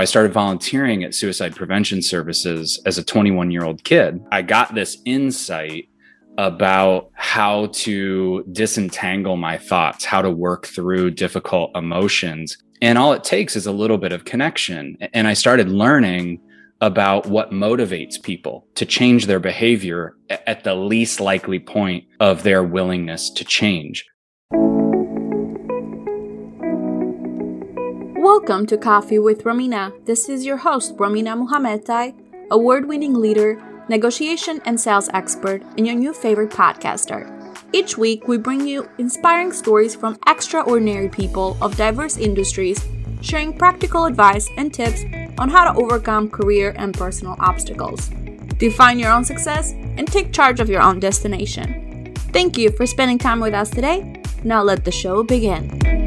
I started volunteering at suicide prevention services as a 21 year old kid. I got this insight about how to disentangle my thoughts, how to work through difficult emotions. And all it takes is a little bit of connection. And I started learning about what motivates people to change their behavior at the least likely point of their willingness to change. Welcome to Coffee with Romina. This is your host, Romina Muhammadai, award winning leader, negotiation and sales expert, and your new favorite podcaster. Each week, we bring you inspiring stories from extraordinary people of diverse industries, sharing practical advice and tips on how to overcome career and personal obstacles. Define your own success and take charge of your own destination. Thank you for spending time with us today. Now let the show begin.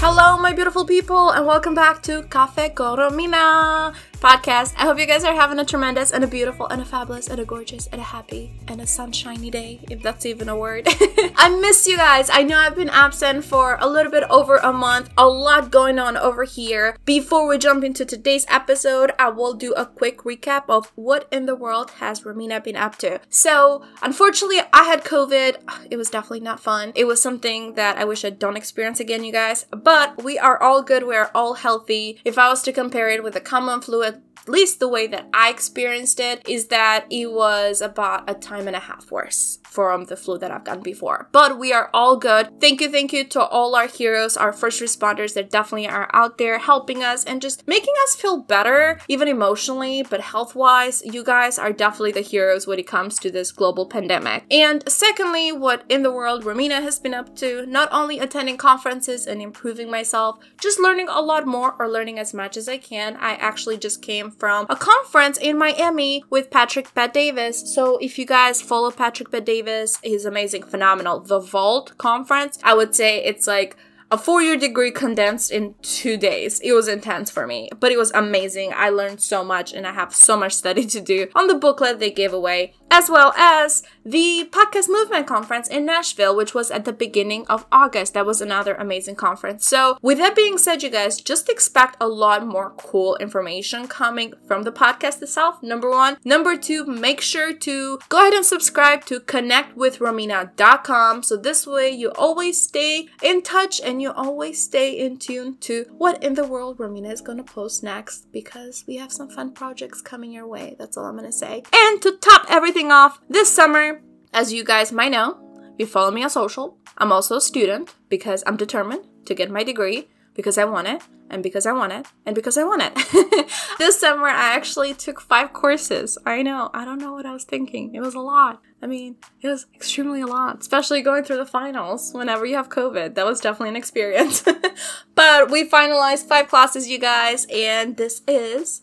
Hello, my beautiful people, and welcome back to Cafe Coromina podcast. I hope you guys are having a tremendous and a beautiful and a fabulous and a gorgeous and a happy and a sunshiny day, if that's even a word. I miss you guys. I know I've been absent for a little bit over a month, a lot going on over here. Before we jump into today's episode, I will do a quick recap of what in the world has Romina been up to. So, unfortunately, I had COVID. It was definitely not fun. It was something that I wish I don't experience again, you guys. But we are all good. We are all healthy. If I was to compare it with a common flu, at least the way that I experienced it, is that it was about a time and a half worse from the flu that I've gotten before. But we are all good. Thank you, thank you to all our heroes, our first responders that definitely are out there helping us and just making us feel better, even emotionally, but health wise. You guys are definitely the heroes when it comes to this global pandemic. And secondly, what in the world Romina has been up to, not only attending conferences and improving myself, just learning a lot more or learning as much as I can. I actually just came from a conference in Miami with Patrick Bet-David. So if you guys follow Patrick Bet-David, he's amazing, phenomenal. The Vault conference, I would say it's like a four year degree condensed in two days. It was intense for me, but it was amazing. I learned so much and I have so much study to do on the booklet they gave away, as well as the Podcast Movement Conference in Nashville, which was at the beginning of August. That was another amazing conference. So, with that being said, you guys just expect a lot more cool information coming from the podcast itself. Number one. Number two, make sure to go ahead and subscribe to connectwithromina.com so this way you always stay in touch and you always stay in tune to what in the world Romina is going to post next because we have some fun projects coming your way. That's all I'm going to say. And to top everything off, this summer, as you guys might know, you follow me on social. I'm also a student because I'm determined to get my degree because I want it, and because I want it, and because I want it. this summer, I actually took five courses. I know, I don't know what I was thinking. It was a lot. I mean, it was extremely a lot, especially going through the finals whenever you have COVID. That was definitely an experience. but we finalized five classes, you guys, and this is.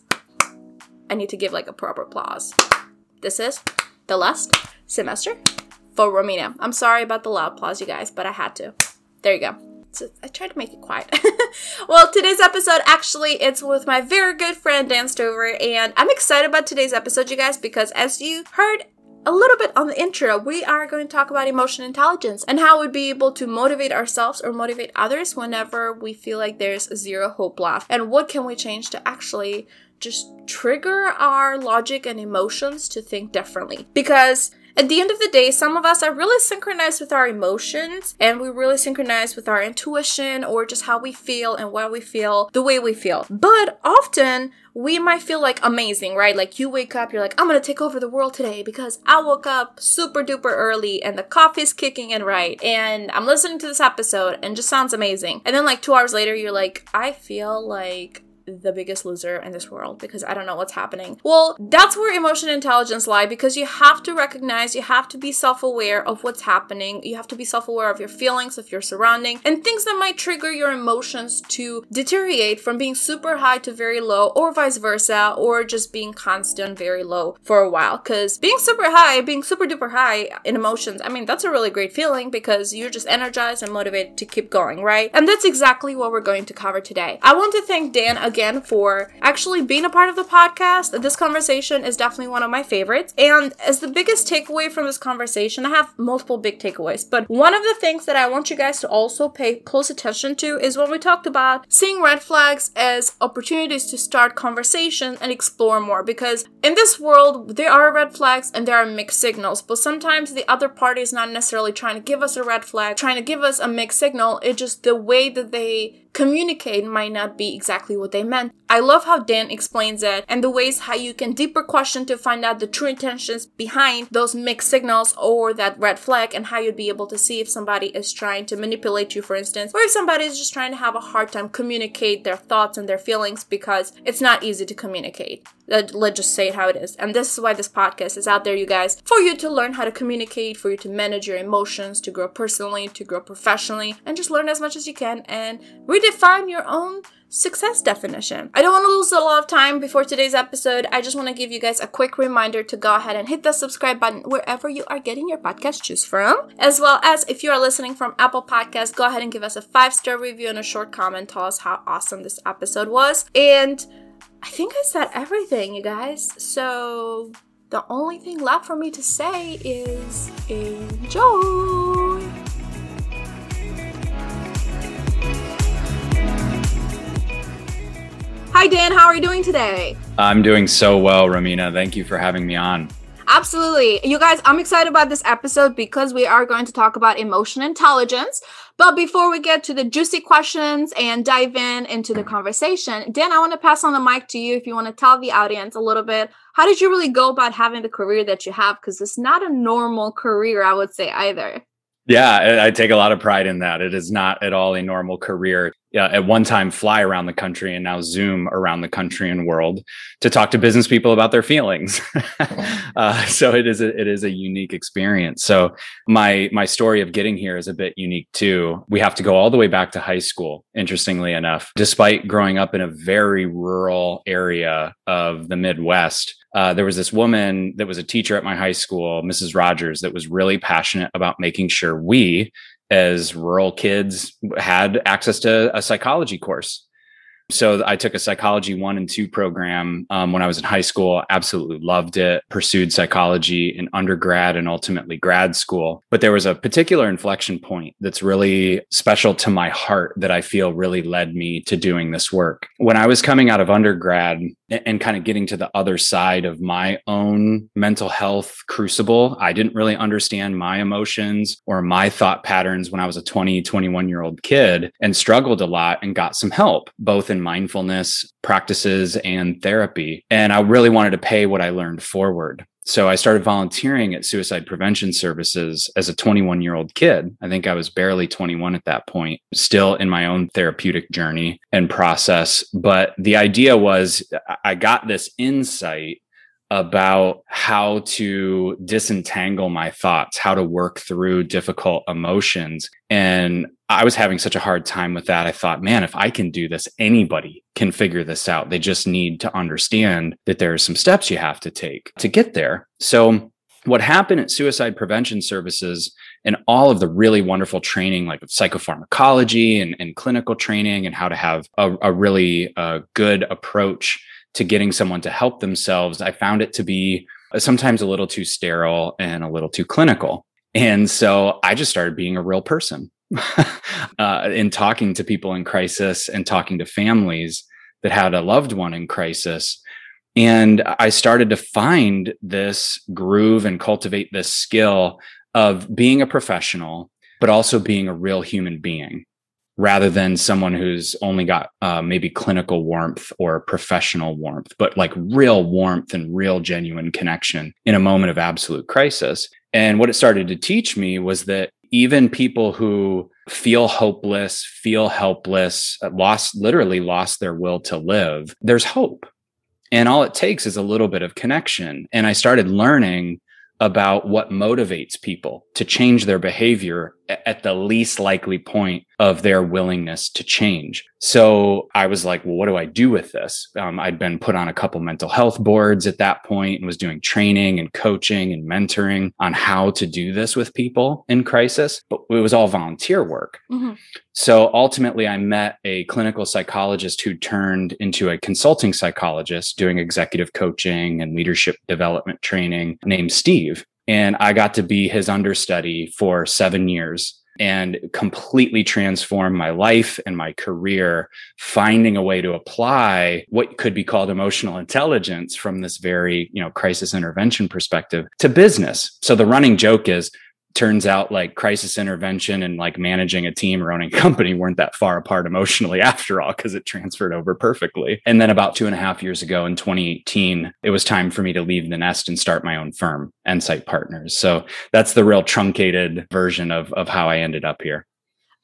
I need to give like a proper applause. This is the last semester for Romina. I'm sorry about the loud applause, you guys, but I had to. There you go. I tried to make it quiet. well, today's episode actually it's with my very good friend Dan Stover, and I'm excited about today's episode, you guys, because as you heard a little bit on the intro, we are going to talk about emotional intelligence and how we'd be able to motivate ourselves or motivate others whenever we feel like there's zero hope left. And what can we change to actually just trigger our logic and emotions to think differently? Because at the end of the day, some of us are really synchronized with our emotions and we really synchronize with our intuition or just how we feel and why we feel the way we feel. But often we might feel like amazing, right? Like you wake up, you're like, I'm gonna take over the world today because I woke up super duper early and the coffee's kicking in right. And I'm listening to this episode and just sounds amazing. And then like two hours later, you're like, I feel like the biggest loser in this world because I don't know what's happening. Well, that's where emotion intelligence lie because you have to recognize, you have to be self-aware of what's happening. You have to be self-aware of your feelings, of your surrounding, and things that might trigger your emotions to deteriorate from being super high to very low or vice versa or just being constant very low for a while cuz being super high, being super duper high in emotions, I mean, that's a really great feeling because you're just energized and motivated to keep going, right? And that's exactly what we're going to cover today. I want to thank Dan again again for actually being a part of the podcast. This conversation is definitely one of my favorites. And as the biggest takeaway from this conversation, I have multiple big takeaways, but one of the things that I want you guys to also pay close attention to is when we talked about seeing red flags as opportunities to start conversation and explore more. Because in this world, there are red flags and there are mixed signals, but sometimes the other party is not necessarily trying to give us a red flag, trying to give us a mixed signal. It's just the way that they communicate might not be exactly what they meant. I love how Dan explains it and the ways how you can deeper question to find out the true intentions behind those mixed signals or that red flag and how you'd be able to see if somebody is trying to manipulate you, for instance, or if somebody is just trying to have a hard time communicate their thoughts and their feelings because it's not easy to communicate. Uh, let's just say it how it is. And this is why this podcast is out there, you guys, for you to learn how to communicate, for you to manage your emotions, to grow personally, to grow professionally, and just learn as much as you can and redefine your own success definition. I don't want to lose a lot of time before today's episode. I just want to give you guys a quick reminder to go ahead and hit the subscribe button wherever you are getting your podcast choose from. As well as if you are listening from Apple Podcasts, go ahead and give us a five star review and a short comment. Tell us how awesome this episode was. And I think I said everything, you guys. So the only thing left for me to say is enjoy. Hi, Dan. How are you doing today? I'm doing so well, Romina. Thank you for having me on. Absolutely. You guys, I'm excited about this episode because we are going to talk about emotion intelligence. But before we get to the juicy questions and dive in into the conversation, Dan, I want to pass on the mic to you if you want to tell the audience a little bit. How did you really go about having the career that you have? Because it's not a normal career, I would say, either. Yeah, I take a lot of pride in that. It is not at all a normal career. Uh, at one time fly around the country and now zoom around the country and world to talk to business people about their feelings. Uh, so it is a, it is a unique experience. So my my story of getting here is a bit unique too. We have to go all the way back to high school interestingly enough despite growing up in a very rural area of the midwest uh, there was this woman that was a teacher at my high school, Mrs. Rogers, that was really passionate about making sure we, as rural kids had access to a psychology course so I took a psychology one and two program um, when I was in high school. Absolutely loved it. Pursued psychology in undergrad and ultimately grad school. But there was a particular inflection point that's really special to my heart that I feel really led me to doing this work. When I was coming out of undergrad and, kind of getting to the other side of my own mental health crucible, I didn't really understand my emotions or my thought patterns when I was a 20, 21 year old kid and struggled a lot and got some help, both in mindfulness practices and therapy. And I really wanted to pay what I learned forward. So I started volunteering at suicide prevention services as a 21 year old kid. I think I was barely 21 at that point, still in my own therapeutic journey and process. But the idea was I got this insight about how to disentangle my thoughts, how to work through difficult emotions. And I was having such a hard time with that. I thought, man, if I can do this, anybody can figure this out. They just need to understand that there are some steps you have to take to get there. So, what happened at suicide prevention services and all of the really wonderful training, like psychopharmacology and, and clinical training, and how to have a, a really uh, good approach to getting someone to help themselves, I found it to be sometimes a little too sterile and a little too clinical. And so I just started being a real person uh, in talking to people in crisis and talking to families that had a loved one in crisis. And I started to find this groove and cultivate this skill of being a professional, but also being a real human being rather than someone who's only got uh, maybe clinical warmth or professional warmth, but like real warmth and real genuine connection in a moment of absolute crisis. And what it started to teach me was that even people who feel hopeless, feel helpless, uh, lost, literally lost their will to live, there's hope. And all it takes is a little bit of connection. And I started learning about what motivates people to change their behavior at the least likely point of their willingness to change. So I was like, well, what do I do with this? Um, I'd been put on a couple mental health boards at that point and was doing training and coaching and mentoring on how to do this with people in crisis, but it was all volunteer work. Mm-hmm. So ultimately, I met a clinical psychologist who turned into a consulting psychologist doing executive coaching and leadership development training named Steve. And I got to be his understudy for seven years and completely transform my life and my career, finding a way to apply what could be called emotional intelligence from this very, you know, crisis intervention perspective to business. So the running joke is turns out like crisis intervention and like managing a team or owning a company weren't that far apart emotionally after all because it transferred over perfectly. And then about two and a half years ago in 2018 it was time for me to leave the nest and start my own firm Ensight Partners. So that's the real truncated version of, of how i ended up here.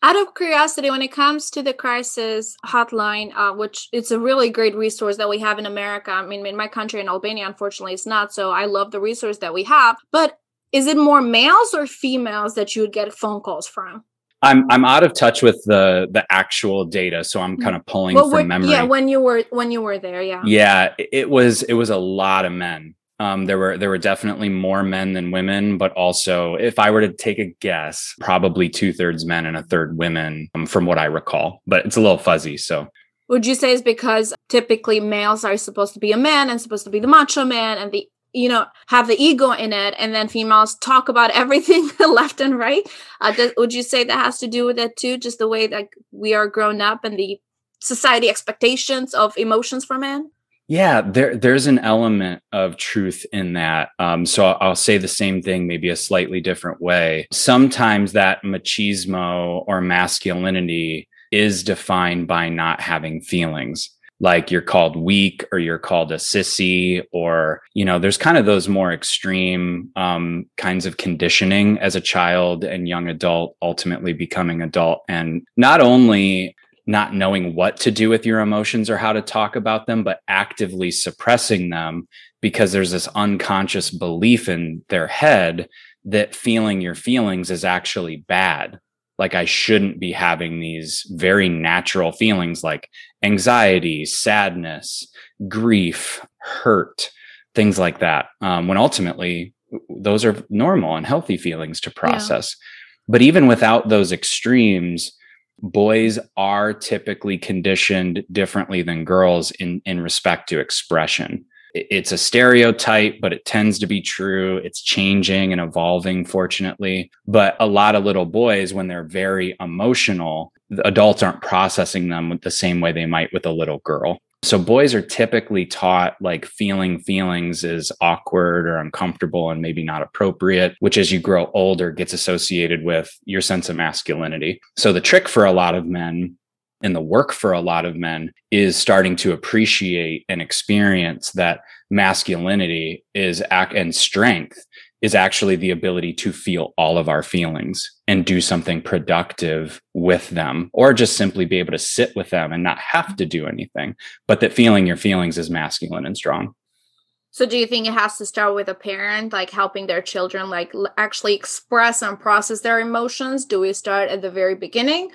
Out of curiosity when it comes to the crisis hotline uh, which it's a really great resource that we have in america i mean in my country in albania unfortunately it's not so i love the resource that we have but is it more males or females that you would get phone calls from? I'm I'm out of touch with the the actual data, so I'm kind of pulling well, from memory. Yeah, when you were when you were there, yeah. Yeah, it was it was a lot of men. Um, there were there were definitely more men than women, but also, if I were to take a guess, probably two thirds men and a third women, um, from what I recall. But it's a little fuzzy. So, would you say it's because typically males are supposed to be a man and supposed to be the macho man, and the you know have the ego in it and then females talk about everything left and right. Uh, does, would you say that has to do with it too? Just the way that we are grown up and the society expectations of emotions for men? Yeah there there's an element of truth in that. Um, so I'll say the same thing maybe a slightly different way. Sometimes that machismo or masculinity is defined by not having feelings like you're called weak or you're called a sissy or you know there's kind of those more extreme um, kinds of conditioning as a child and young adult ultimately becoming adult and not only not knowing what to do with your emotions or how to talk about them but actively suppressing them because there's this unconscious belief in their head that feeling your feelings is actually bad. Like I shouldn't be having these very natural feelings like anxiety, sadness, grief, hurt, things like that. Um, when ultimately those are normal and healthy feelings to process. Yeah. But even without those extremes, boys are typically conditioned differently than girls in, in respect to expression it's a stereotype, but it tends to be true. It's changing and evolving, fortunately. But a lot of little boys, when they're very emotional, adults aren't processing them the same way they might with a little girl. So boys are typically taught like feeling feelings is awkward or uncomfortable and maybe not appropriate, which as you grow older gets associated with your sense of masculinity. So the trick for a lot of men and the work for a lot of men is starting to appreciate and experience that masculinity is act and strength is actually the ability to feel all of our feelings and do something productive with them or just simply be able to sit with them and not have to do anything but that feeling your feelings is masculine and strong. So do you think it has to start with a parent like helping their children like actually express and process their emotions? Do we start at the very beginning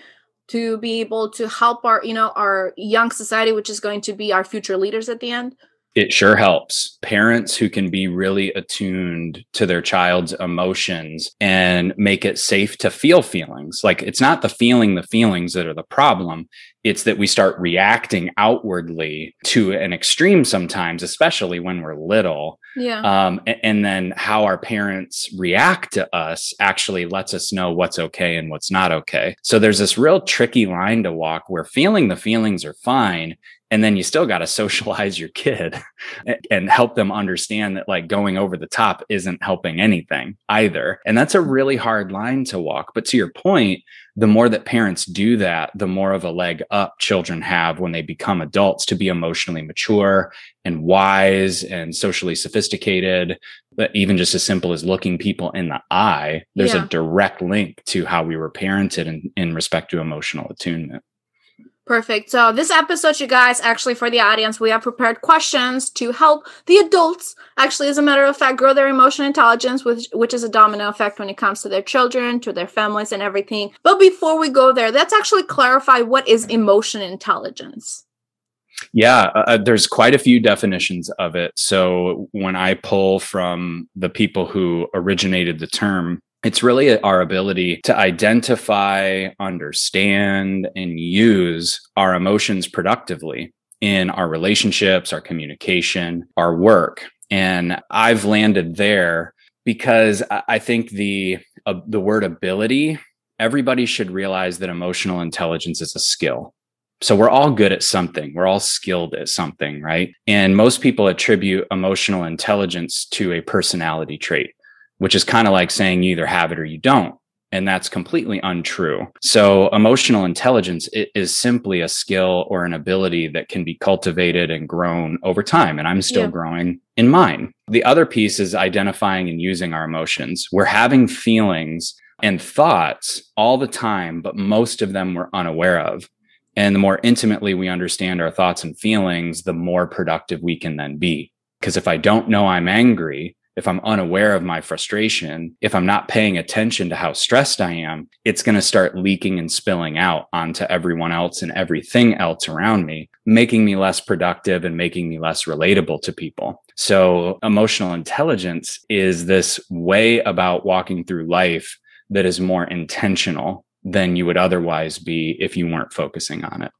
to be able to help our you know our young society which is going to be our future leaders at the end it sure helps. Parents who can be really attuned to their child's emotions and make it safe to feel feelings. Like it's not the feeling the feelings that are the problem. It's that we start reacting outwardly to an extreme sometimes especially when we're little. Yeah. Um, and, and then how our parents react to us actually lets us know what's okay and what's not okay. So there's this real tricky line to walk where feeling the feelings are fine and then you still got to socialize your kid and help them understand that like going over the top isn't helping anything either. And that's a really hard line to walk. But to your point the more that parents do that the more of a leg up children have when they become adults to be emotionally mature and wise and socially sophisticated. But even just as simple as looking people in the eye there's yeah. a direct link to how we were parented in, in respect to emotional attunement Perfect. So, this episode, you guys, actually, for the audience, we have prepared questions to help the adults, actually, as a matter of fact, grow their emotional intelligence, which, which is a domino effect when it comes to their children, to their families, and everything. But before we go there, let's actually clarify what is emotion intelligence. Yeah, uh, uh, there's quite a few definitions of it. So when I pull from the people who originated the term, it's really our ability to identify, understand, and use our emotions productively in our relationships, our communication, our work. And I've landed there because I think the uh, the word ability, everybody should realize that emotional intelligence is a skill. So we're all good at something. We're all skilled at something, right? And most people attribute emotional intelligence to a personality trait which is kind of like saying you either have it or you don't. And that's completely untrue. So, emotional intelligence is simply a skill or an ability that can be cultivated and grown over time. And I'm still yeah. growing in mine. The other piece is identifying and using our emotions. We're having feelings and thoughts all the time, but most of them we're unaware of. And the more intimately we understand our thoughts and feelings, the more productive we can then be. Because if I don't know I'm angry, if I'm unaware of my frustration, if I'm not paying attention to how stressed I am, it's going to start leaking and spilling out onto everyone else and everything else around me, making me less productive and making me less relatable to people. So emotional intelligence is this way about walking through life that is more intentional than you would otherwise be if you weren't focusing on it.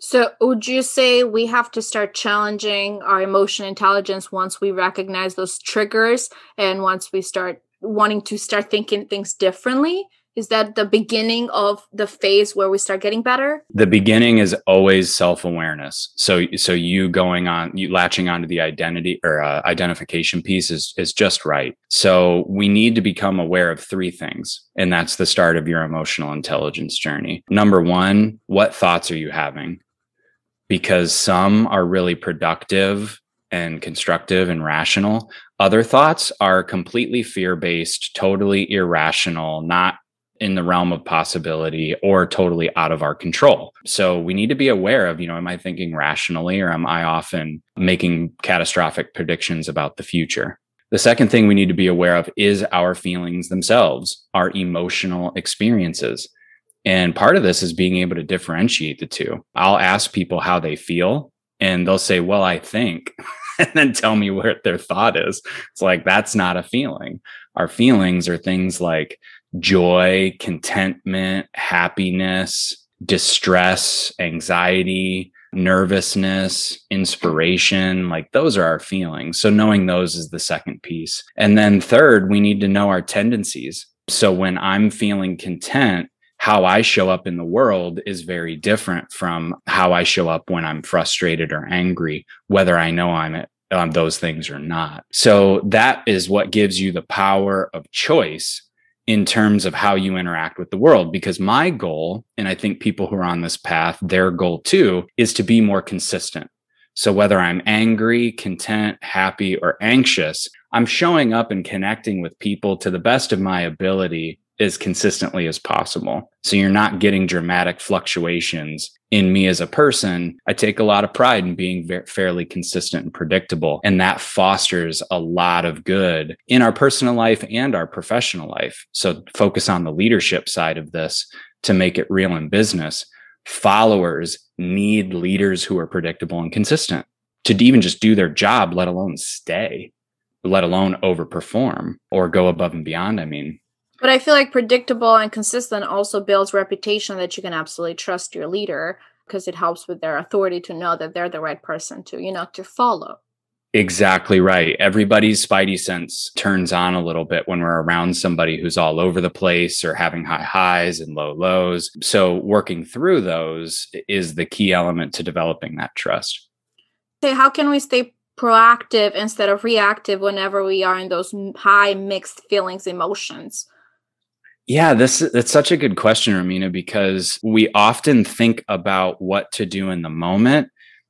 So, would you say we have to start challenging our emotion intelligence once we recognize those triggers and once we start wanting to start thinking things differently? Is that the beginning of the phase where we start getting better? The beginning is always self-awareness. So, so you going on, you latching onto the identity or uh, identification piece is is just right. So, we need to become aware of three things, and that's the start of your emotional intelligence journey. Number one, what thoughts are you having? Because some are really productive and constructive and rational. Other thoughts are completely fear based, totally irrational, not in the realm of possibility or totally out of our control. So we need to be aware of, you know, am I thinking rationally or am I often making catastrophic predictions about the future? The second thing we need to be aware of is our feelings themselves, our emotional experiences. And part of this is being able to differentiate the two. I'll ask people how they feel, and they'll say, Well, I think, and then tell me what their thought is. It's like, that's not a feeling. Our feelings are things like joy, contentment, happiness, distress, anxiety, nervousness, inspiration, like those are our feelings. So knowing those is the second piece. And then third, we need to know our tendencies. So when I'm feeling content, how I show up in the world is very different from how I show up when I'm frustrated or angry, whether I know I'm um, those things or not. So that is what gives you the power of choice in terms of how you interact with the world. Because my goal, and I think people who are on this path, their goal too, is to be more consistent. So whether I'm angry, content, happy, or anxious, I'm showing up and connecting with people to the best of my ability as consistently as possible. So you're not getting dramatic fluctuations in me as a person. I take a lot of pride in being very, fairly consistent and predictable. And that fosters a lot of good in our personal life and our professional life. So focus on the leadership side of this to make it real in business. Followers need leaders who are predictable and consistent to even just do their job, let alone stay, let alone overperform or go above and beyond. I mean, but I feel like predictable and consistent also builds reputation that you can absolutely trust your leader because it helps with their authority to know that they're the right person to, you know, to follow. Exactly right. Everybody's spidey sense turns on a little bit when we're around somebody who's all over the place or having high highs and low lows. So, working through those is the key element to developing that trust. Okay, how can we stay proactive instead of reactive whenever we are in those high mixed feelings, emotions? Yeah, this that's such a good question, Romina, because we often think about what to do in the moment,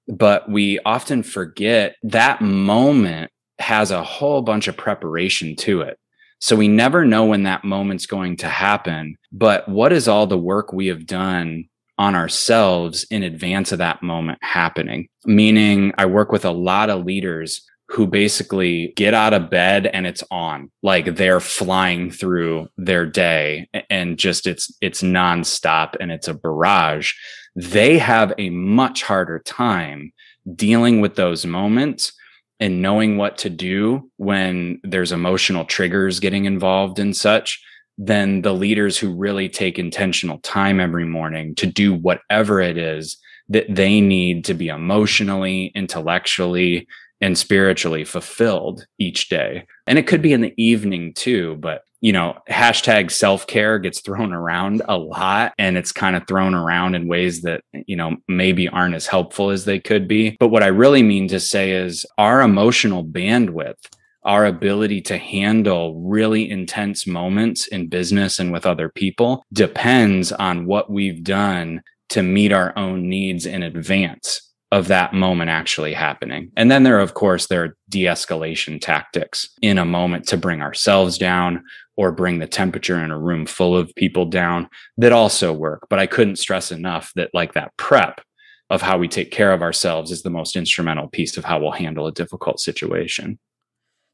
but we often forget that moment has a whole bunch of preparation to it. So we never know when that moment's going to happen. But what is all the work we have done on ourselves in advance of that moment happening. Meaning, I work with a lot of leaders who basically get out of bed and it's on like they're flying through their day and just it's it's nonstop and it's a barrage. They have a much harder time dealing with those moments and knowing what to do when there's emotional triggers getting involved and such than the leaders who really take intentional time every morning to do whatever it is that they need to be emotionally, intellectually, and spiritually fulfilled each day. And it could be in the evening too, but you know, hashtag self care gets thrown around a lot and it's kind of thrown around in ways that, you know, maybe aren't as helpful as they could be. But what I really mean to say is our emotional bandwidth, our ability to handle really intense moments in business and with other people depends on what we've done to meet our own needs in advance of that moment actually happening. And then there, of course, there are de escalation tactics in a moment to bring ourselves down or bring the temperature in a room full of people down that also work. But I couldn't stress enough that, like, that prep of how we take care of ourselves is the most instrumental piece of how we'll handle a difficult situation.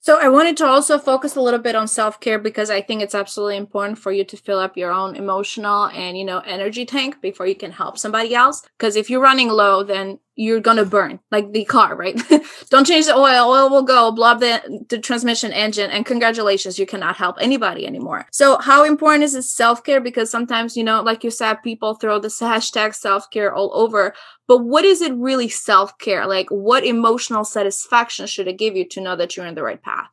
So I wanted to also focus a little bit on self-care because I think it's absolutely important for you to fill up your own emotional and you know energy tank before you can help somebody else because if you're running low then you're gonna burn like the car right? Don't change the oil oil will go blow up the, the transmission engine and congratulations you cannot help anybody anymore. So how important is this self-care? Because sometimes you know like you said people throw this hashtag self-care all over but what is it really self-care? Like what emotional satisfaction should it give you to know that you're in the right path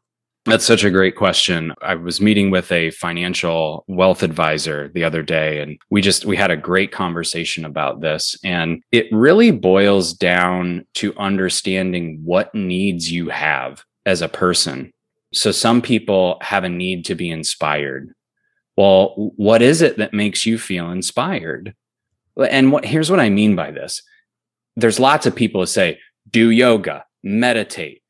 that's such a great question. I was meeting with a financial wealth advisor the other day and we just we had a great conversation about this and it really boils down to understanding what needs you have as a person. So some people have a need to be inspired. Well, what is it that makes you feel inspired? And what here's what I mean by this. There's lots of people who say do yoga, meditate,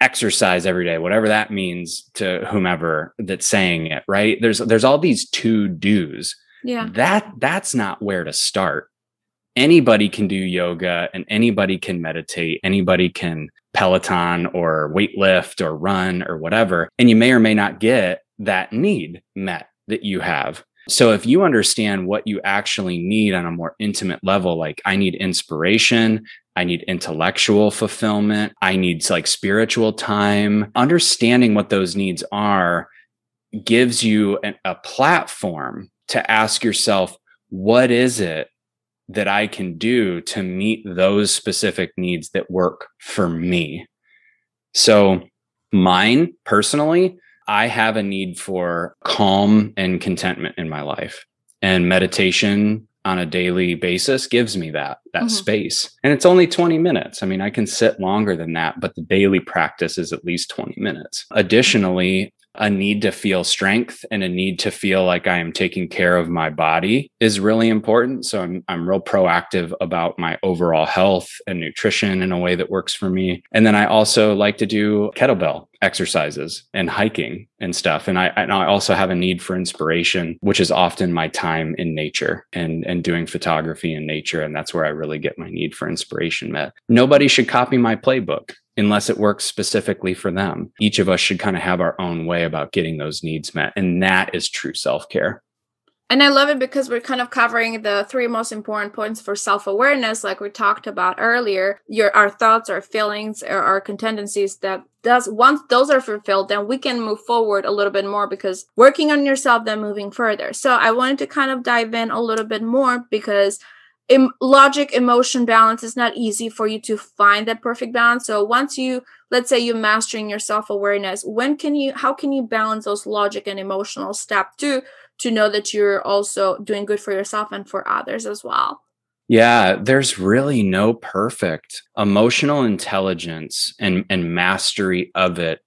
exercise every day, whatever that means to whomever that's saying it, right? There's there's all these to do's. Yeah. That that's not where to start. Anybody can do yoga and anybody can meditate, anybody can Peloton or weightlift or run or whatever, and you may or may not get that need met that you have. So if you understand what you actually need on a more intimate level, like I need inspiration, I need intellectual fulfillment. I need like spiritual time. Understanding what those needs are gives you an, a platform to ask yourself, what is it that I can do to meet those specific needs that work for me? So, mine personally, I have a need for calm and contentment in my life. And meditation on a daily basis gives me that that mm-hmm. space and it's only 20 minutes i mean i can sit longer than that but the daily practice is at least 20 minutes additionally a need to feel strength and a need to feel like I am taking care of my body is really important. So I'm, I'm real proactive about my overall health and nutrition in a way that works for me. And then I also like to do kettlebell exercises and hiking and stuff. And I, and I also have a need for inspiration, which is often my time in nature and, and doing photography in nature. And that's where I really get my need for inspiration met. Nobody should copy my playbook unless it works specifically for them. Each of us should kind of have our own way about getting those needs met. And that is true self care. And I love it because we're kind of covering the three most important points for self-awareness, like we talked about earlier. Your our thoughts, our feelings, our, our tendencies that does once those are fulfilled, then we can move forward a little bit more because working on yourself, then moving further. So I wanted to kind of dive in a little bit more because logic emotion balance is not easy for you to find that perfect balance so once you let's say you're mastering your self-awareness when can you how can you balance those logic and emotional step two to know that you're also doing good for yourself and for others as well yeah, there's really no perfect. Emotional intelligence and, and mastery of it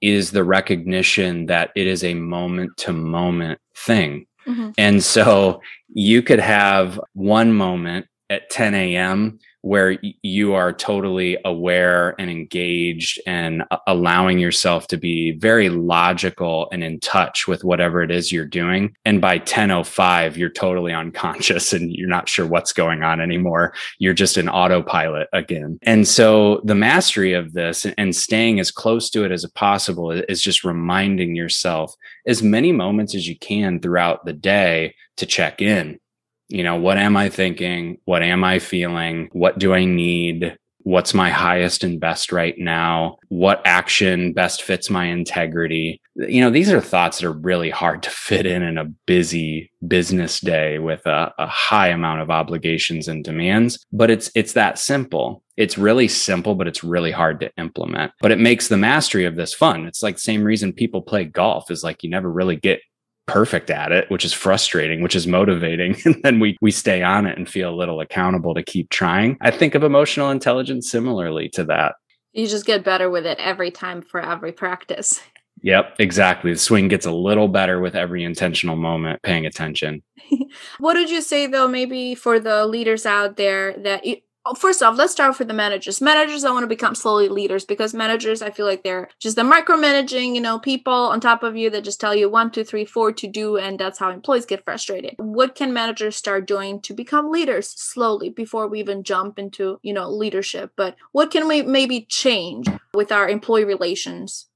is the recognition that it is a moment to moment thing. Mm-hmm. And so you could have one moment at 10 a.m. where you are totally aware and engaged and uh, allowing yourself to be very logical and in touch with whatever it is you're doing. And by 10:05, you're totally unconscious and you're not sure what's going on anymore. You're just in autopilot again. And so the mastery of this and staying as close to it as possible is just reminding yourself as many moments as you can throughout the day to check in you know, what am I thinking? What am I feeling? What do I need? What's my highest and best right now? What action best fits my integrity? You know, these are thoughts that are really hard to fit in in a busy business day with a, a high amount of obligations and demands. But it's it's that simple. It's really simple, but it's really hard to implement. But it makes the mastery of this fun. It's like same reason people play golf is like you never really get perfect at it, which is frustrating, which is motivating. And then we we stay on it and feel a little accountable to keep trying. I think of emotional intelligence similarly to that. You just get better with it every time for every practice. Yep, exactly. The swing gets a little better with every intentional moment paying attention. what would you say though maybe for the leaders out there that Oh, first off, let's start with the managers. Managers I want to become slowly leaders because managers, I feel like they're just the micromanaging, you know, people on top of you that just tell you one, two, three, four to do, and that's how employees get frustrated. What can managers start doing to become leaders slowly before we even jump into, you know, leadership? But what can we maybe change with our employee relations?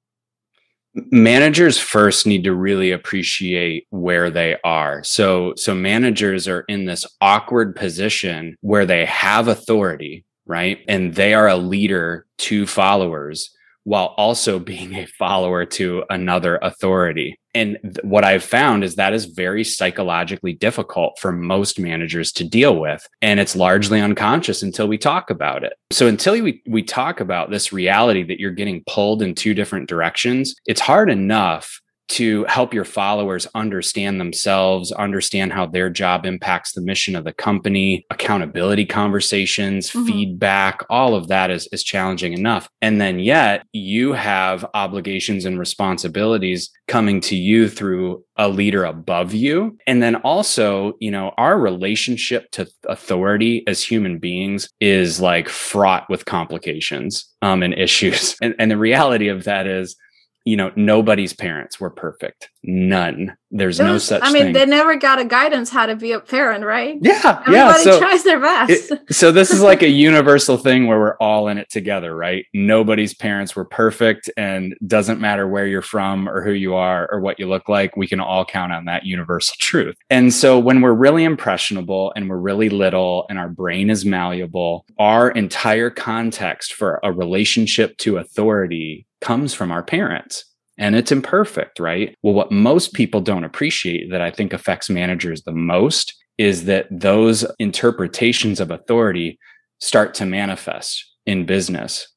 Managers first need to really appreciate where they are. So so managers are in this awkward position where they have authority right? And they are a leader to followers while also being a follower to another authority. And th- what I've found is that is very psychologically difficult for most managers to deal with. And it's largely unconscious until we talk about it. So until we, we talk about this reality that you're getting pulled in two different directions, it's hard enough to help your followers understand themselves, understand how their job impacts the mission of the company, accountability conversations, mm-hmm. feedback, all of that is, is challenging enough. And then yet you have obligations and responsibilities coming to you through a leader above you. And then also, you know, our relationship to authority as human beings is like fraught with complications um, and issues. And, and the reality of that is, you know, nobody's parents were perfect. None. There's was, no such I mean, thing. they never got a guidance how to be a parent, right? Yeah. Everybody yeah. So tries their best. It, so this is like a universal thing where we're all in it together, right? Nobody's parents were perfect and doesn't matter where you're from or who you are or what you look like. We can all count on that universal truth. And so when we're really impressionable and we're really little and our brain is malleable, our entire context for a relationship to authority comes from our parents and it's imperfect, right? Well, what most people don't appreciate that I think affects managers the most is that those interpretations of authority start to manifest in business.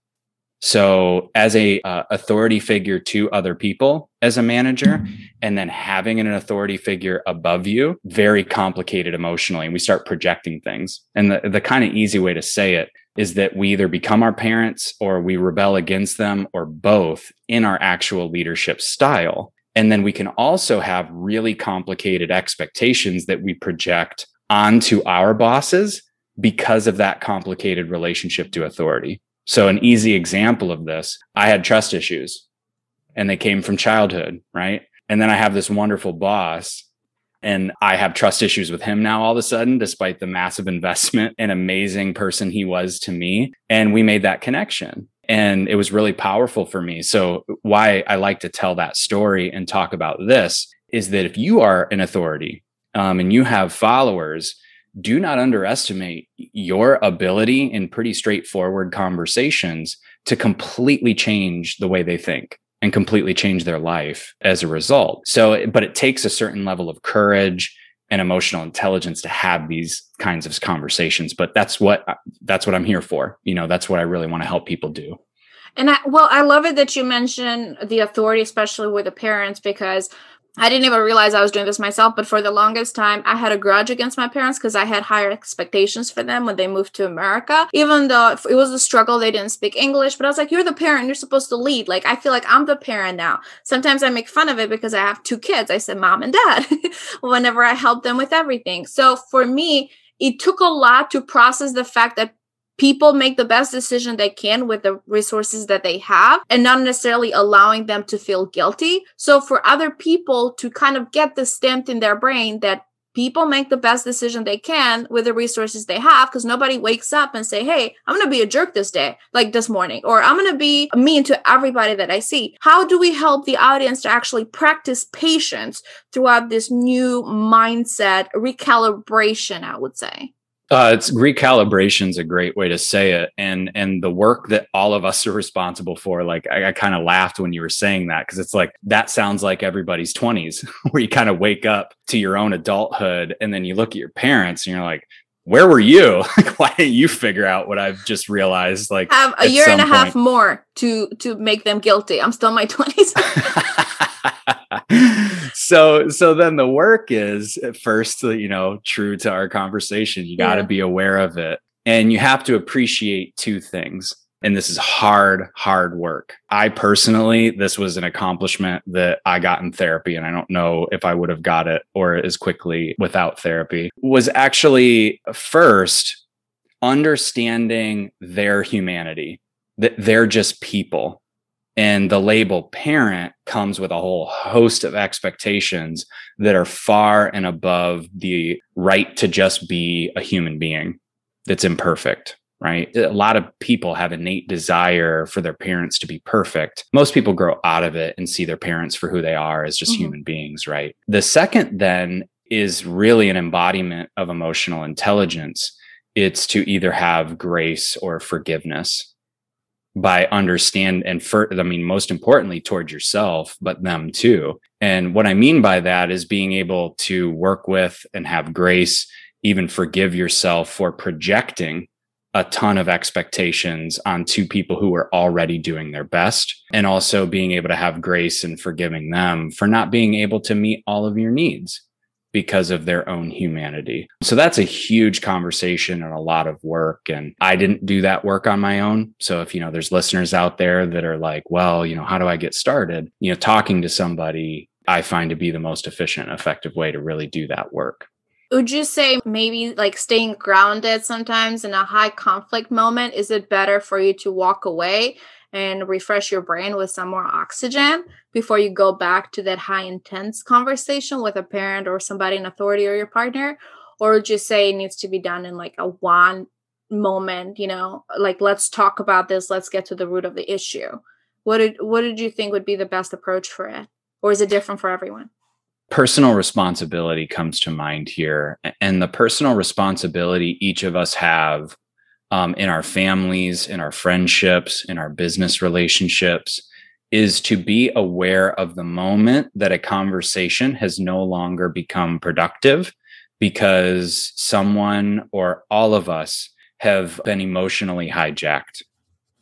So, as a uh, authority figure to other people as a manager, and then having an authority figure above you, very complicated emotionally, and we start projecting things. And the the kind of easy way to say it is that we either become our parents or we rebel against them or both in our actual leadership style. And then we can also have really complicated expectations that we project onto our bosses because of that complicated relationship to authority. So, an easy example of this I had trust issues and they came from childhood, right? And then I have this wonderful boss and I have trust issues with him now all of a sudden, despite the massive investment and amazing person he was to me. And we made that connection. And it was really powerful for me. So, why I like to tell that story and talk about this is that if you are an authority um, and you have followers, do not underestimate your ability in pretty straightforward conversations to completely change the way they think and completely change their life as a result. So, but it takes a certain level of courage and emotional intelligence to have these kinds of conversations. But that's what that's what I'm here for. You know, that's what I really want to help people do. And I, well, I love it that you mention the authority, especially with the parents, because I didn't even realize I was doing this myself, but for the longest time, I had a grudge against my parents because I had higher expectations for them when they moved to America. Even though it was a struggle, they didn't speak English, but I was like, you're the parent, you're supposed to lead. Like, I feel like I'm the parent now. Sometimes I make fun of it because I have two kids. I said mom and dad whenever I help them with everything. So for me, it took a lot to process the fact that people make the best decision they can with the resources that they have and not necessarily allowing them to feel guilty. So for other people to kind of get this stamped in their brain that people make the best decision they can with the resources they have because nobody wakes up and say hey i'm gonna be a jerk this day like this morning or i'm gonna be mean to everybody that i see how do we help the audience to actually practice patience throughout this new mindset recalibration i would say uh, it's recalibration is a great way to say it, and and the work that all of us are responsible for. Like I, I kind of laughed when you were saying that because it's like that sounds like everybody's twenties, where you kind of wake up to your own adulthood, and then you look at your parents, and you're like, where were you? Like, why didn't you figure out what I've just realized? Like, have a year and a point. half more to to make them guilty. I'm still in my twenties. so so then the work is first uh, you know true to our conversation you got to yeah. be aware of it and you have to appreciate two things and this is hard hard work. I personally this was an accomplishment that i got in therapy and i don't know if i would have got it or as quickly without therapy was actually first understanding their humanity that they're just people. And the label parent comes with a whole host of expectations that are far and above the right to just be a human being that's imperfect, right? A lot of people have innate desire for their parents to be perfect. Most people grow out of it and see their parents for who they are as just mm-hmm. human beings, right? The second then is really an embodiment of emotional intelligence. It's to either have grace or forgiveness by understand and for i mean most importantly towards yourself but them too and what i mean by that is being able to work with and have grace even forgive yourself for projecting a ton of expectations on two people who are already doing their best and also being able to have grace and forgiving them for not being able to meet all of your needs because of their own humanity. So that's a huge conversation and a lot of work. And I didn't do that work on my own. So if, you know, there's listeners out there that are like, well, you know, how do I get started? You know, talking to somebody I find to be the most efficient, effective way to really do that work. Would you say maybe like staying grounded sometimes in a high conflict moment? Is it better for you to walk away and refresh your brain with some more oxygen before you go back to that high intense conversation with a parent or somebody in authority or your partner? Or just say it needs to be done in like a one moment you know? Like let's talk about this let's get to the root of the issue. What did what did you think would be the best approach for it? Or is it different for everyone personal responsibility comes to mind here and the personal responsibility each of us have um, in our families, in our friendships, in our business relationships, is to be aware of the moment that a conversation has no longer become productive because someone or all of us have been emotionally hijacked.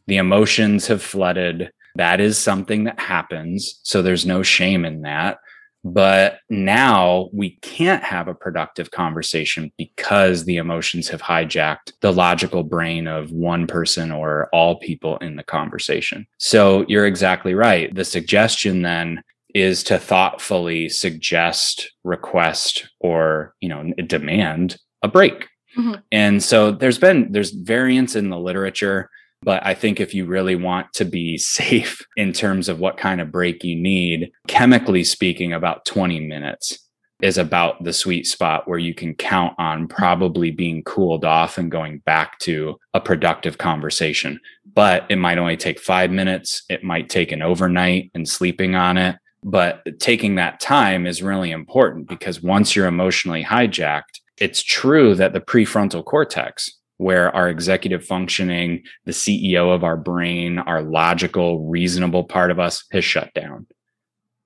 The emotions have flooded. That is something that happens. So there's no shame in that. But now we can't have a productive conversation because the emotions have hijacked the logical brain of one person or all people in the conversation. So you're exactly right. The suggestion then is to thoughtfully suggest, request, or, you know, demand a break. Mm-hmm. And so there's been there's variance in the literature but I think if you really want to be safe in terms of what kind of break you need, chemically speaking, about 20 minutes is about the sweet spot where you can count on probably being cooled off and going back to a productive conversation. But it might only take five minutes. It might take an overnight and sleeping on it. But taking that time is really important because once you're emotionally hijacked, it's true that the prefrontal cortex, where our executive functioning, the CEO of our brain, our logical, reasonable part of us has shut down.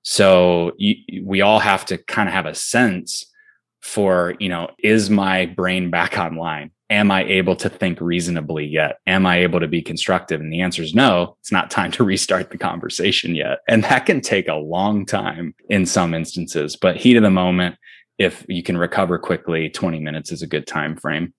So you, we all have to kind of have a sense for, you know, is my brain back online? Am I able to think reasonably yet? Am I able to be constructive? And the answer is no, it's not time to restart the conversation yet. And that can take a long time in some instances, but heat of the moment, if you can recover quickly, 20 minutes is a good time frame.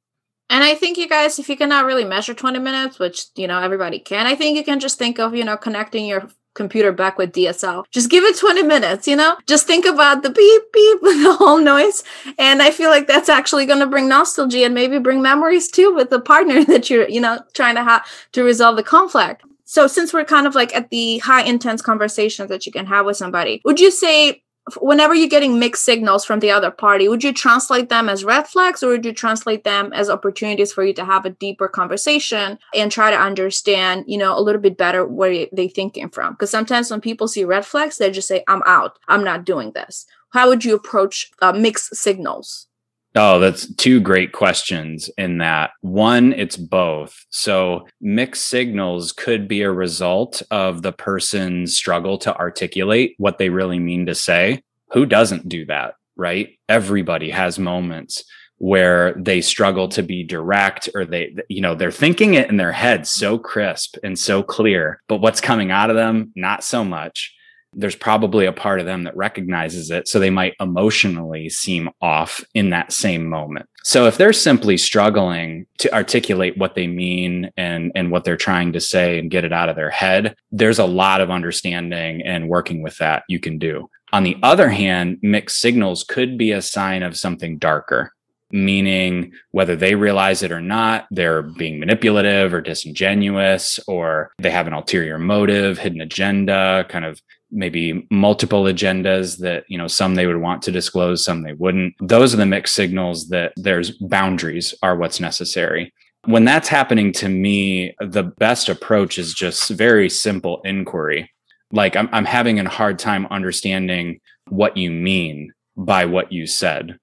And I think you guys, if you cannot really measure 20 minutes, which, you know, everybody can, I think you can just think of, you know, connecting your computer back with DSL. Just give it 20 minutes, you know? Just think about the beep, beep, the whole noise. And I feel like that's actually going to bring nostalgia and maybe bring memories too with the partner that you're, you know, trying to have to resolve the conflict. So since we're kind of like at the high intense conversations that you can have with somebody, would you say whenever you're getting mixed signals from the other party, would you translate them as red flags or would you translate them as opportunities for you to have a deeper conversation and try to understand, you know, a little bit better where they're thinking from? Because sometimes when people see red flags, they just say, I'm out. I'm not doing this. How would you approach uh, mixed signals? Oh, that's two great questions in that. One, it's both. So, mixed signals could be a result of the person's struggle to articulate what they really mean to say. Who doesn't do that, right? Everybody has moments where they struggle to be direct or they you know they're thinking it in their head so crisp and so clear but what's coming out of them not so much there's probably a part of them that recognizes it. So they might emotionally seem off in that same moment. So if they're simply struggling to articulate what they mean and, and what they're trying to say and get it out of their head, there's a lot of understanding and working with that you can do. On the other hand, mixed signals could be a sign of something darker meaning whether they realize it or not, they're being manipulative or disingenuous, or they have an ulterior motive, hidden agenda, kind of maybe multiple agendas that you know some they would want to disclose some they wouldn't. Those are the mixed signals that there's boundaries are what's necessary. When that's happening to me the best approach is just very simple inquiry. Like i'm, I'm having a hard time understanding what you mean by what you said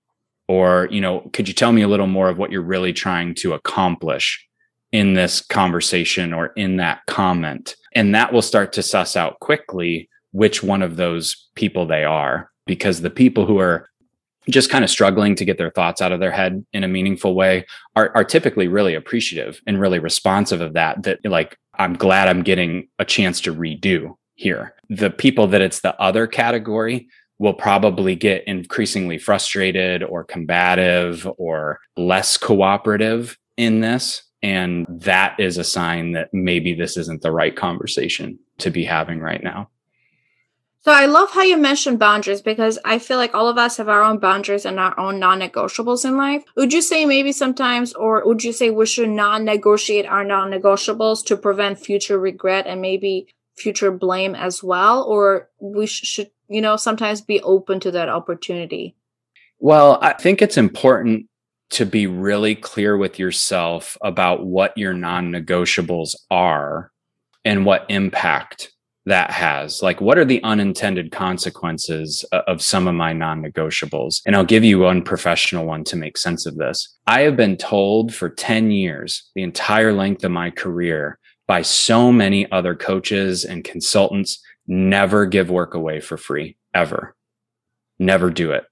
or you know could you tell me a little more of what you're really trying to accomplish in this conversation or in that comment? And that will start to suss out quickly which one of those people they are. Because the people who are just kind of struggling to get their thoughts out of their head in a meaningful way are, are typically really appreciative and really responsive of that that like i'm glad i'm getting a chance to redo here. The people that it's the other category will probably get increasingly frustrated or combative or less cooperative in this. And that is a sign that maybe this isn't the right conversation to be having right now. So I love how you mentioned boundaries because I feel like all of us have our own boundaries and our own non-negotiables in life. Would you say maybe sometimes or would you say we should not negotiate our non-negotiables to prevent future regret and maybe future blame as well? Or we should you know sometimes be open to that opportunity? Well, I think it's important to be really clear with yourself about what your non-negotiables are and what impact that has. Like what are the unintended consequences of some of my non-negotiables? And i'll give you one professional one to make sense of this. I have been told for 10 years the entire length of my career by so many other coaches and consultants never give work away for free ever never do it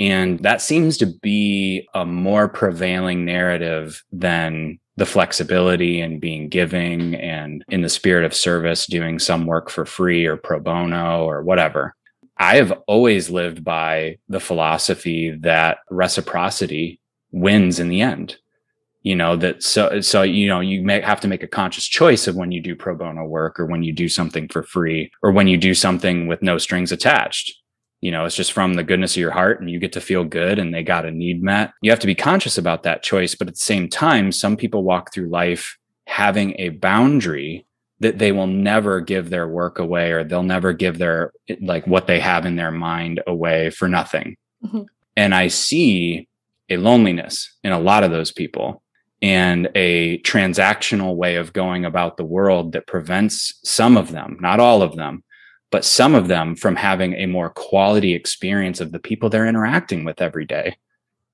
and that seems to be a more prevailing narrative than the flexibility and being giving and in the spirit of service, doing some work for free or pro bono or whatever. I have always lived by the philosophy that reciprocity wins in the end. You know, that so, so, you know, you may have to make a conscious choice of when you do pro bono work or when you do something for free or when you do something with no strings attached. You know it's just from the goodness of your heart and you get to feel good and they got a need met. You have to be conscious about that choice but at the same time some people walk through life having a boundary that they will never give their work away or they'll never give their like what they have in their mind away for nothing. Mm-hmm. and i see a loneliness in a lot of those people and a transactional way of going about the world that prevents some of them not all of them but some of them from having a more quality experience of the people they're interacting with every day.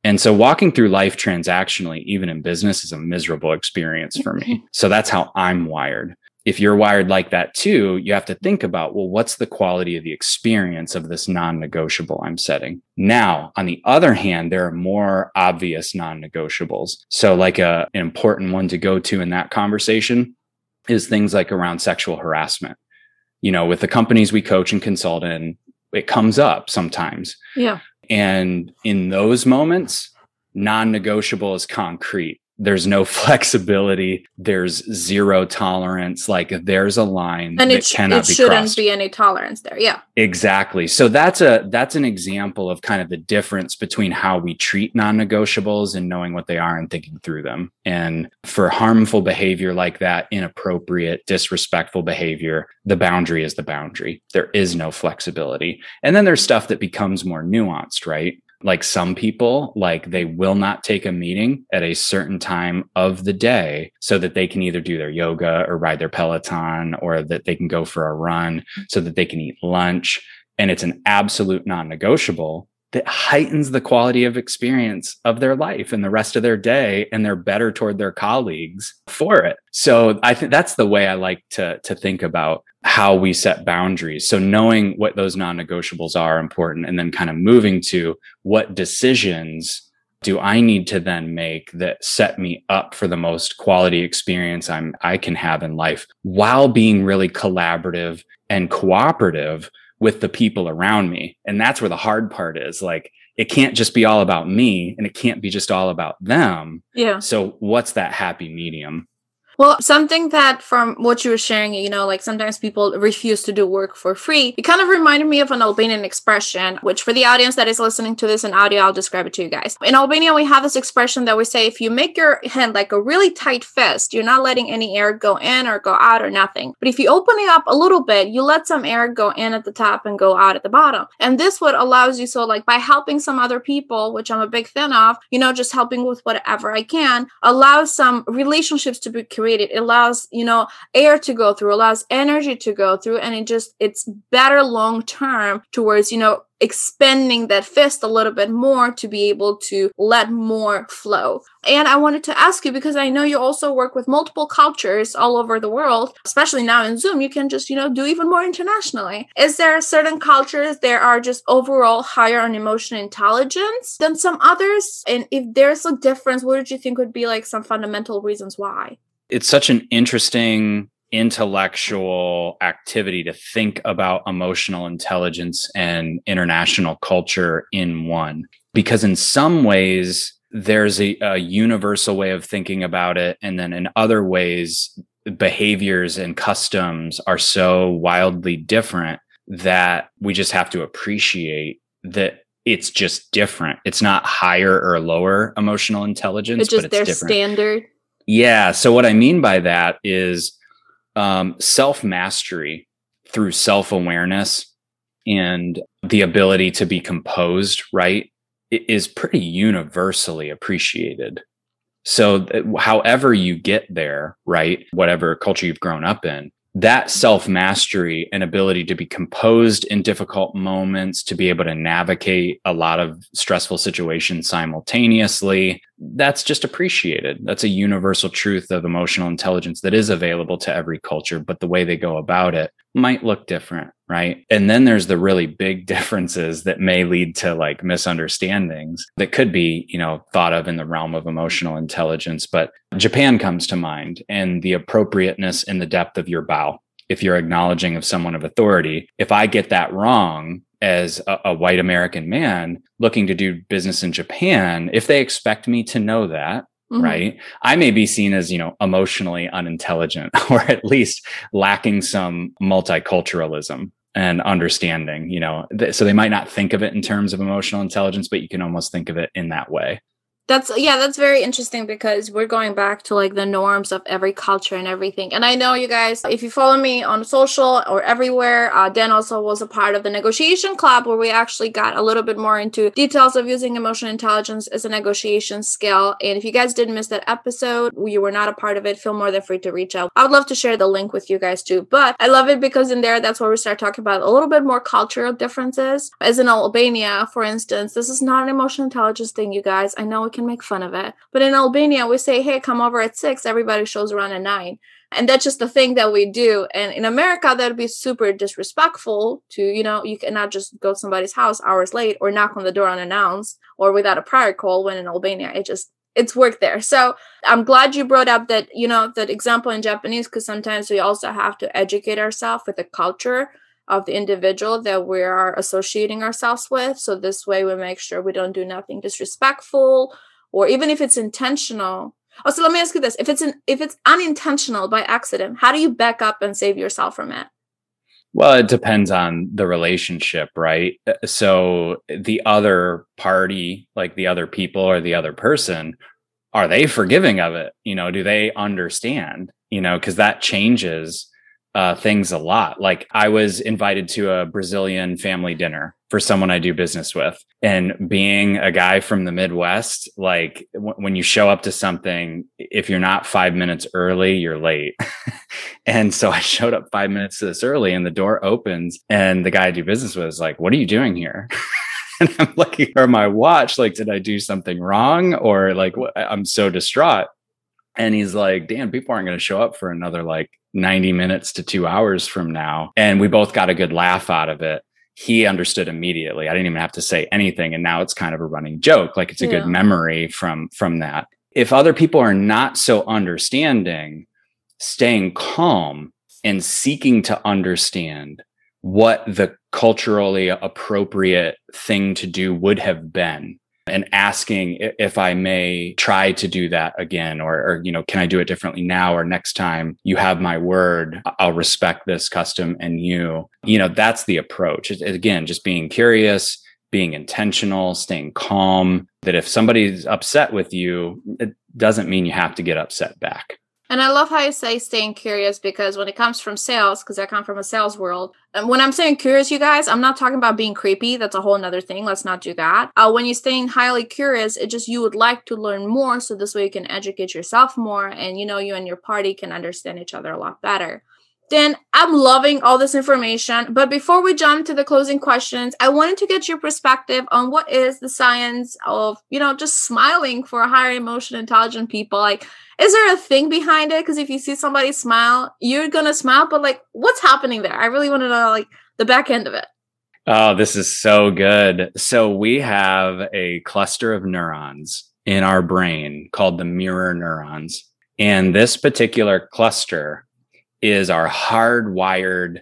And so walking through life transactionally, even in business, is a miserable experience for me. So that's how I'm wired. If you're wired like that too, you have to think about, well, what's the quality of the experience of this non negotiable I'm setting? Now, on the other hand, there are more obvious non negotiables. So, like a, an important one to go to in that conversation is things like around sexual harassment you know, with the companies we coach and consult in, it comes up sometimes. Yeah. And in those moments, non negotiable is concrete. There's no flexibility there's zero tolerance like there's a line and that it, sh- cannot it be shouldn't crossed. be any tolerance there yeah. Exactly. So that's a that's an example of kind of the difference between how we treat non-negotiables and knowing what they are and thinking through them. And for harmful behavior like that inappropriate disrespectful behavior the boundary is the boundary. There is no flexibility. And then there's stuff that becomes more nuanced right like some people like they will not take a meeting at a certain time of the day so that they can either do their yoga or ride their peloton or that they can go for a run so that they can eat lunch. And it's an absolute non-negotiable that heightens the quality of experience of their life and the rest of their day and they're better toward their colleagues for it. So i think that's the way i like to to think about how we set boundaries. So knowing what those non-negotiables are important and then kind of moving to what decisions do I need to then make that set me up for the most quality experience I'm I can have in life while being really collaborative and cooperative with the people around me. And that's where the hard part is. Like it can't just be all about me and it can't be just all about them. yeah So what's that happy medium? Well, something that from what you were sharing, you know, like sometimes people refuse to do work for free. It kind of reminded me of an Albanian expression, which for the audience that is listening to this in audio, I'll describe it to you guys. In Albania, we have this expression that we say if you make your hand like a really tight fist, you're not letting any air go in or go out or nothing. But if you open it up a little bit, you let some air go in at the top and go out at the bottom. And this what allows you so like by helping some other people, which I'm a big fan of, you know, just helping with whatever I can, allows some relationships to be created. It allows, you know, air to go through, allows energy to go through, and it just it's better long term towards, you know, expanding that fist a little bit more to be able to let more flow. And I wanted to ask you because I know you also work with multiple cultures all over the world, especially now in Zoom, you can just, you know, do even more internationally. Is there certain cultures that are just overall higher on emotional intelligence than some others? And if there's a difference, what did you think would be like some fundamental reasons why? It's such an interesting intellectual activity to think about emotional intelligence and international culture in one. Because in some ways, there's a, a, universal way of thinking about it. And then in other ways, behaviors and customs are so wildly different that we just have to appreciate that it's just different. It's not higher or lower emotional intelligence, It's just but it's their different. standard. Yeah. So what I mean by that is um, self mastery through self awareness and the ability to be composed, right, is pretty universally appreciated. So, th- however you get there, right, whatever culture you've grown up in, that self mastery and ability to be composed in difficult moments, to be able to navigate a lot of stressful situations simultaneously, that's just appreciated. That's a universal truth of emotional intelligence that is available to every culture, but the way they go about it might look different, right? And then there's the really big differences that may lead to like misunderstandings that could be, you know, thought of in the realm of emotional intelligence. But Japan comes to mind and the appropriateness and the depth of your bow. If you're acknowledging of someone of authority, if I get that wrong, as a, a, white American man looking to do business in Japan, if they expect me to know that, mm-hmm. right, I may be seen as, you know, emotionally unintelligent or at least lacking some multiculturalism and understanding, you know. Th- so they might not think of it in terms of emotional intelligence, but you can almost think of it in that way. That's yeah, that's very interesting because we're going back to like the norms of every culture and everything. And I know you guys, if you follow me on social or everywhere, uh, Dan also was a part of the negotiation club where we actually got a little bit more into details of using emotional intelligence as a negotiation skill. And if you guys didn't miss that episode, you were not a part of it, feel more than free to reach out. I would love to share the link with you guys too. But I love it because in there, that's where we start talking about a little bit more cultural differences. As in Albania, for instance, this is not an emotional intelligence thing, you guys. I know it can make fun of it. But in Albania, we say, hey, come over at six, everybody shows around at nine. And that's just the thing that we do. And in America, that'd be super disrespectful to, you know, you cannot just go to somebody's house hours late or knock on the door unannounced or without a prior call when in Albania, it just it's work there. So I'm glad you brought up that, you know, that example in Japanese, because sometimes we also have to educate ourselves with the culture of the individual that we are associating ourselves with. So this way we make sure we don't do nothing disrespectful or even if it's intentional. Also, let me ask you this: if it's an if it's unintentional by accident, how do you back up and save yourself from it? Well, it depends on the relationship, right? Uh, so the other party, like the other people or the other person, are they forgiving of it? You know, do they understand? You know, because that changes uh, things a lot. Like I was invited to a Brazilian family dinner for someone I do business with. And being a guy from the Midwest, like w- when you show up to something, if you're not five minutes early, you're late. and so I showed up five minutes to this early and the door opens and the guy I do business with is like, what are you doing here? and I'm looking for my watch. Like, did I do something wrong? Or like? I'm so distraught. And he's like, Dan, people aren't going to show up for another like 90 minutes to two hours from now. And we both got a good laugh out of it. He understood immediately. I didn't even have to say anything. And now it's kind of a running joke. Like it's a yeah. good memory from from that. If other people are not so understanding, staying calm and seeking to understand what the culturally appropriate thing to do would have been and asking if I may try to do that again, or, or, you know, can I do it differently now or next time? You have my word. I'll respect this custom and you. You know, that's the approach. It, again, just being curious, being intentional, staying calm. That if somebody's upset with you, it doesn't mean you have to get upset back. And I love how you say staying curious because when it comes from sales, because I come from a sales world, and when I'm saying curious, you guys, I'm not talking about being creepy. That's a whole nother thing. Let's not do that. Uh, when you're staying highly curious, it just you would like to learn more, so this way you can educate yourself more, and you know you and your party can understand each other a lot better. Dan, I'm loving all this information. But before we jump to the closing questions, I wanted to get your perspective on what is the science of, you know, just smiling for higher emotion intelligent people. Like, is there a thing behind it? Because if you see somebody smile, you're gonna smile, but like, what's happening there? I really want to know like the back end of it. Oh, this is so good. So we have a cluster of neurons in our brain called the mirror neurons. And this particular cluster is our hardwired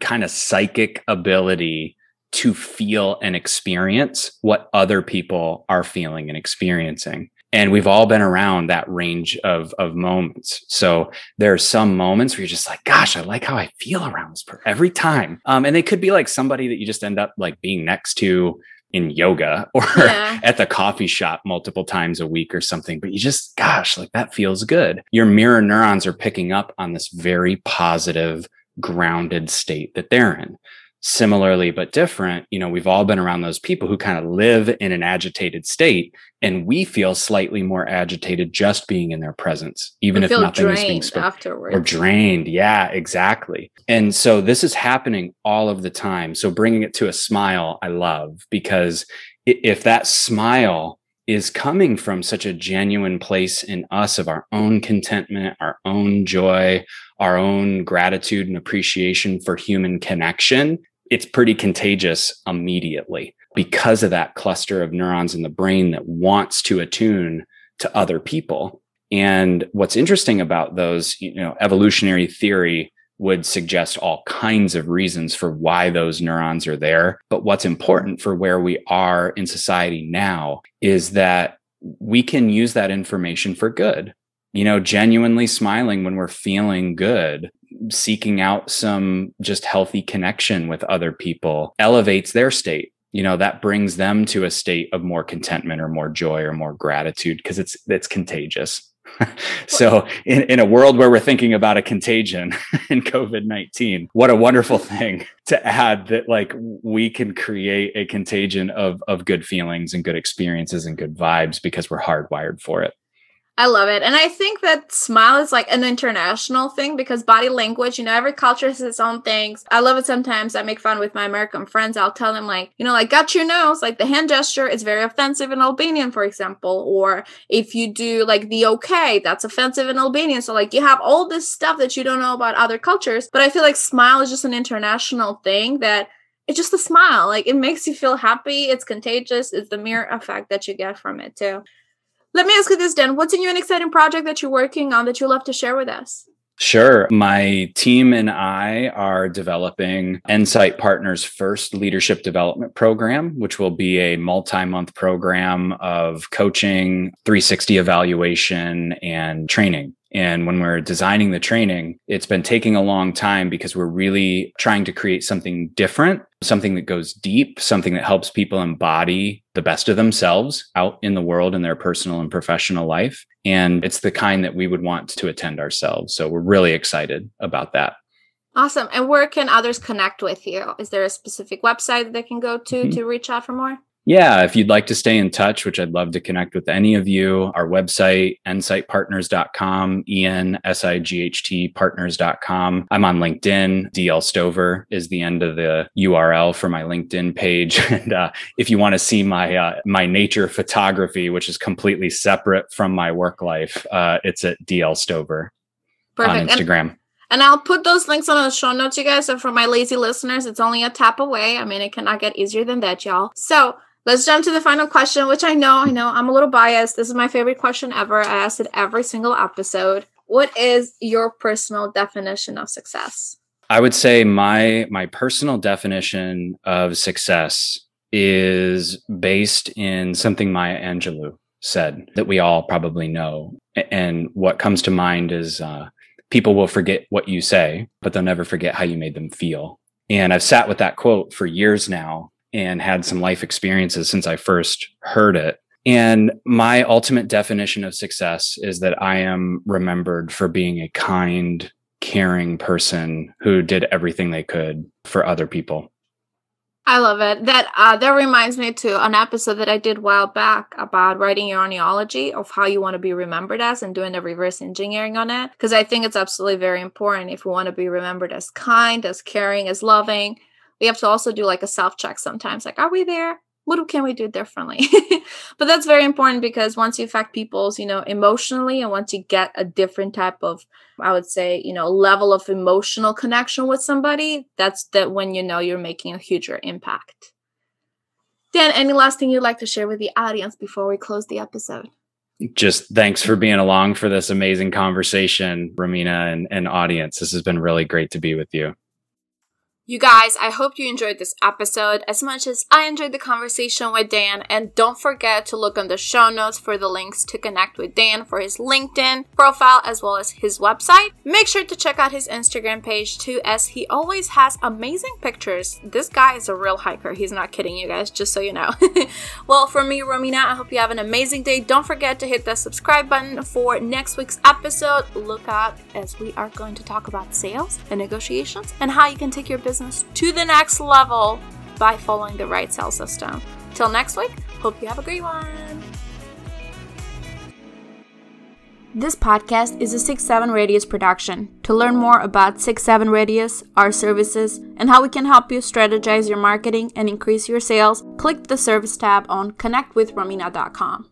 kind of psychic ability to feel and experience what other people are feeling and experiencing. And we've all been around that range of, of moments. So there are some moments where you're just like, gosh, I like how I feel around this person every time. Um, and they could be like somebody that you just end up like being next to in yoga or yeah. at the coffee shop multiple times a week or something, but you just, gosh, like that feels good. Your mirror neurons are picking up on this very positive, grounded state that they're in similarly but different you know we've all been around those people who kind of live in an agitated state and we feel slightly more agitated just being in their presence even if nothing is being spoken afterwards or drained. Yeah exactly. And so this is happening all of the time. So bringing it to a smile i love because if that smile is coming from such a genuine place in us of our own contentment, our own joy, our own gratitude and appreciation for human connection, it's pretty contagious immediately because of that cluster of neurons in the brain that wants to attune to other people. And what's interesting about those, you know, evolutionary theory would suggest all kinds of reasons for why those neurons are there. But what's important for where we are in society now is that we can use that information for good. You know, genuinely smiling when we're feeling good seeking out some just healthy connection with other people elevates their state. You know that brings them to a state of more contentment or more joy or more gratitude because it's it's contagious. So in, in a world where we're thinking about a contagion in covid-19 what a wonderful thing to add that like we can create a contagion of of good feelings and good experiences and good vibes because we're hardwired for it I love it. And I think that smile is like an international thing because body language, you know, every culture has its own things. I love it sometimes. I make fun with my American friends. I'll tell them, like, you know, like, got your nose, like the hand gesture is very offensive in Albanian, for example. Or if you do like the okay, that's offensive in Albanian. So, like, you have all this stuff that you don't know about other cultures. But I feel like smile is just an international thing that it's just a smile. Like, it makes you feel happy. It's contagious. It's the mirror effect that you get from it, too. Let me ask you this, Dan. What's a new and exciting project that you're working on that you love to share with us? Sure. My team and I are developing Ensight Partners' first leadership development program, which will be a multi month program of coaching, 360 evaluation, and training. And when we're designing the training, it's been taking a long time because we're really trying to create something different, something that goes deep, something that helps people embody the best of themselves out in the world in their personal and professional life. And it's the kind that we would want to attend ourselves. So we're really excited about that. Awesome. And where can others connect with you? Is there a specific website that they can go to mm-hmm. to reach out for more? Yeah, if you'd like to stay in touch, which I'd love to connect with any of you, our website, ensightpartners.com, E-N-S-I-G-H-T partners.com. I'm on LinkedIn. DL Stover is the end of the URL for my LinkedIn page. and uh, if you want to see my uh, my nature photography, which is completely separate from my work life, uh, it's at DL Stover Perfect. on Instagram. And- and I'll put those links on the show notes, you guys. So for my lazy listeners, it's only a tap away. I mean, it cannot get easier than that, y'all. So Let's jump to the final question, which I know, I know I'm a little biased. This is my favorite question ever. I ask it every single episode. What is your personal definition of success? I would say my my personal definition of success is based in something Maya Angelou said that we all probably know. And what comes to mind is uh, people will forget what you say, but they'll never forget how you made them feel. And I've sat with that quote for years now and had some life experiences since I first heard it. And my ultimate definition of success is that I am remembered for being a kind, caring person who did everything they could for other people. I love it. That uh, that reminds me to an episode that I did a while back about writing your ideology of how you want to be remembered as and doing the reverse engineering on it. Because I think it's absolutely very important if we want to be remembered as kind, as caring, as loving we have to also do like a self check sometimes like are we there? What can we do differently? But that's very important because once you affect people's you know emotionally and once you get a different type of i would say you know level of emotional connection with somebody that's that when you know you're making a huger impact. Dan any last thing you'd like to share with the audience before we close the episode? Just thanks for being along for this amazing conversation Romina and, and audience. This has been really great to be with you you guys, I hope you enjoyed this episode as much as I enjoyed the conversation with Dan. And don't forget to look on the show notes for the links to connect with Dan for his LinkedIn profile as well as his website. Make sure to check out his Instagram page too, as he always has amazing pictures. This guy is a real hiker. He's not kidding you guys, just so you know. well, for me, Romina, I hope you have an amazing day. Don't forget to hit the subscribe button for next week's episode. Look out as we are going to talk about sales and negotiations and how you can take your business business to the next level by following the right sales system. Till next week, hope you have a great one. This podcast is a 6 7 Radius production. To learn more about 6 7 Radius, our services, and how we can help you strategize your marketing and increase your sales, click the service tab on connectwithromina.com.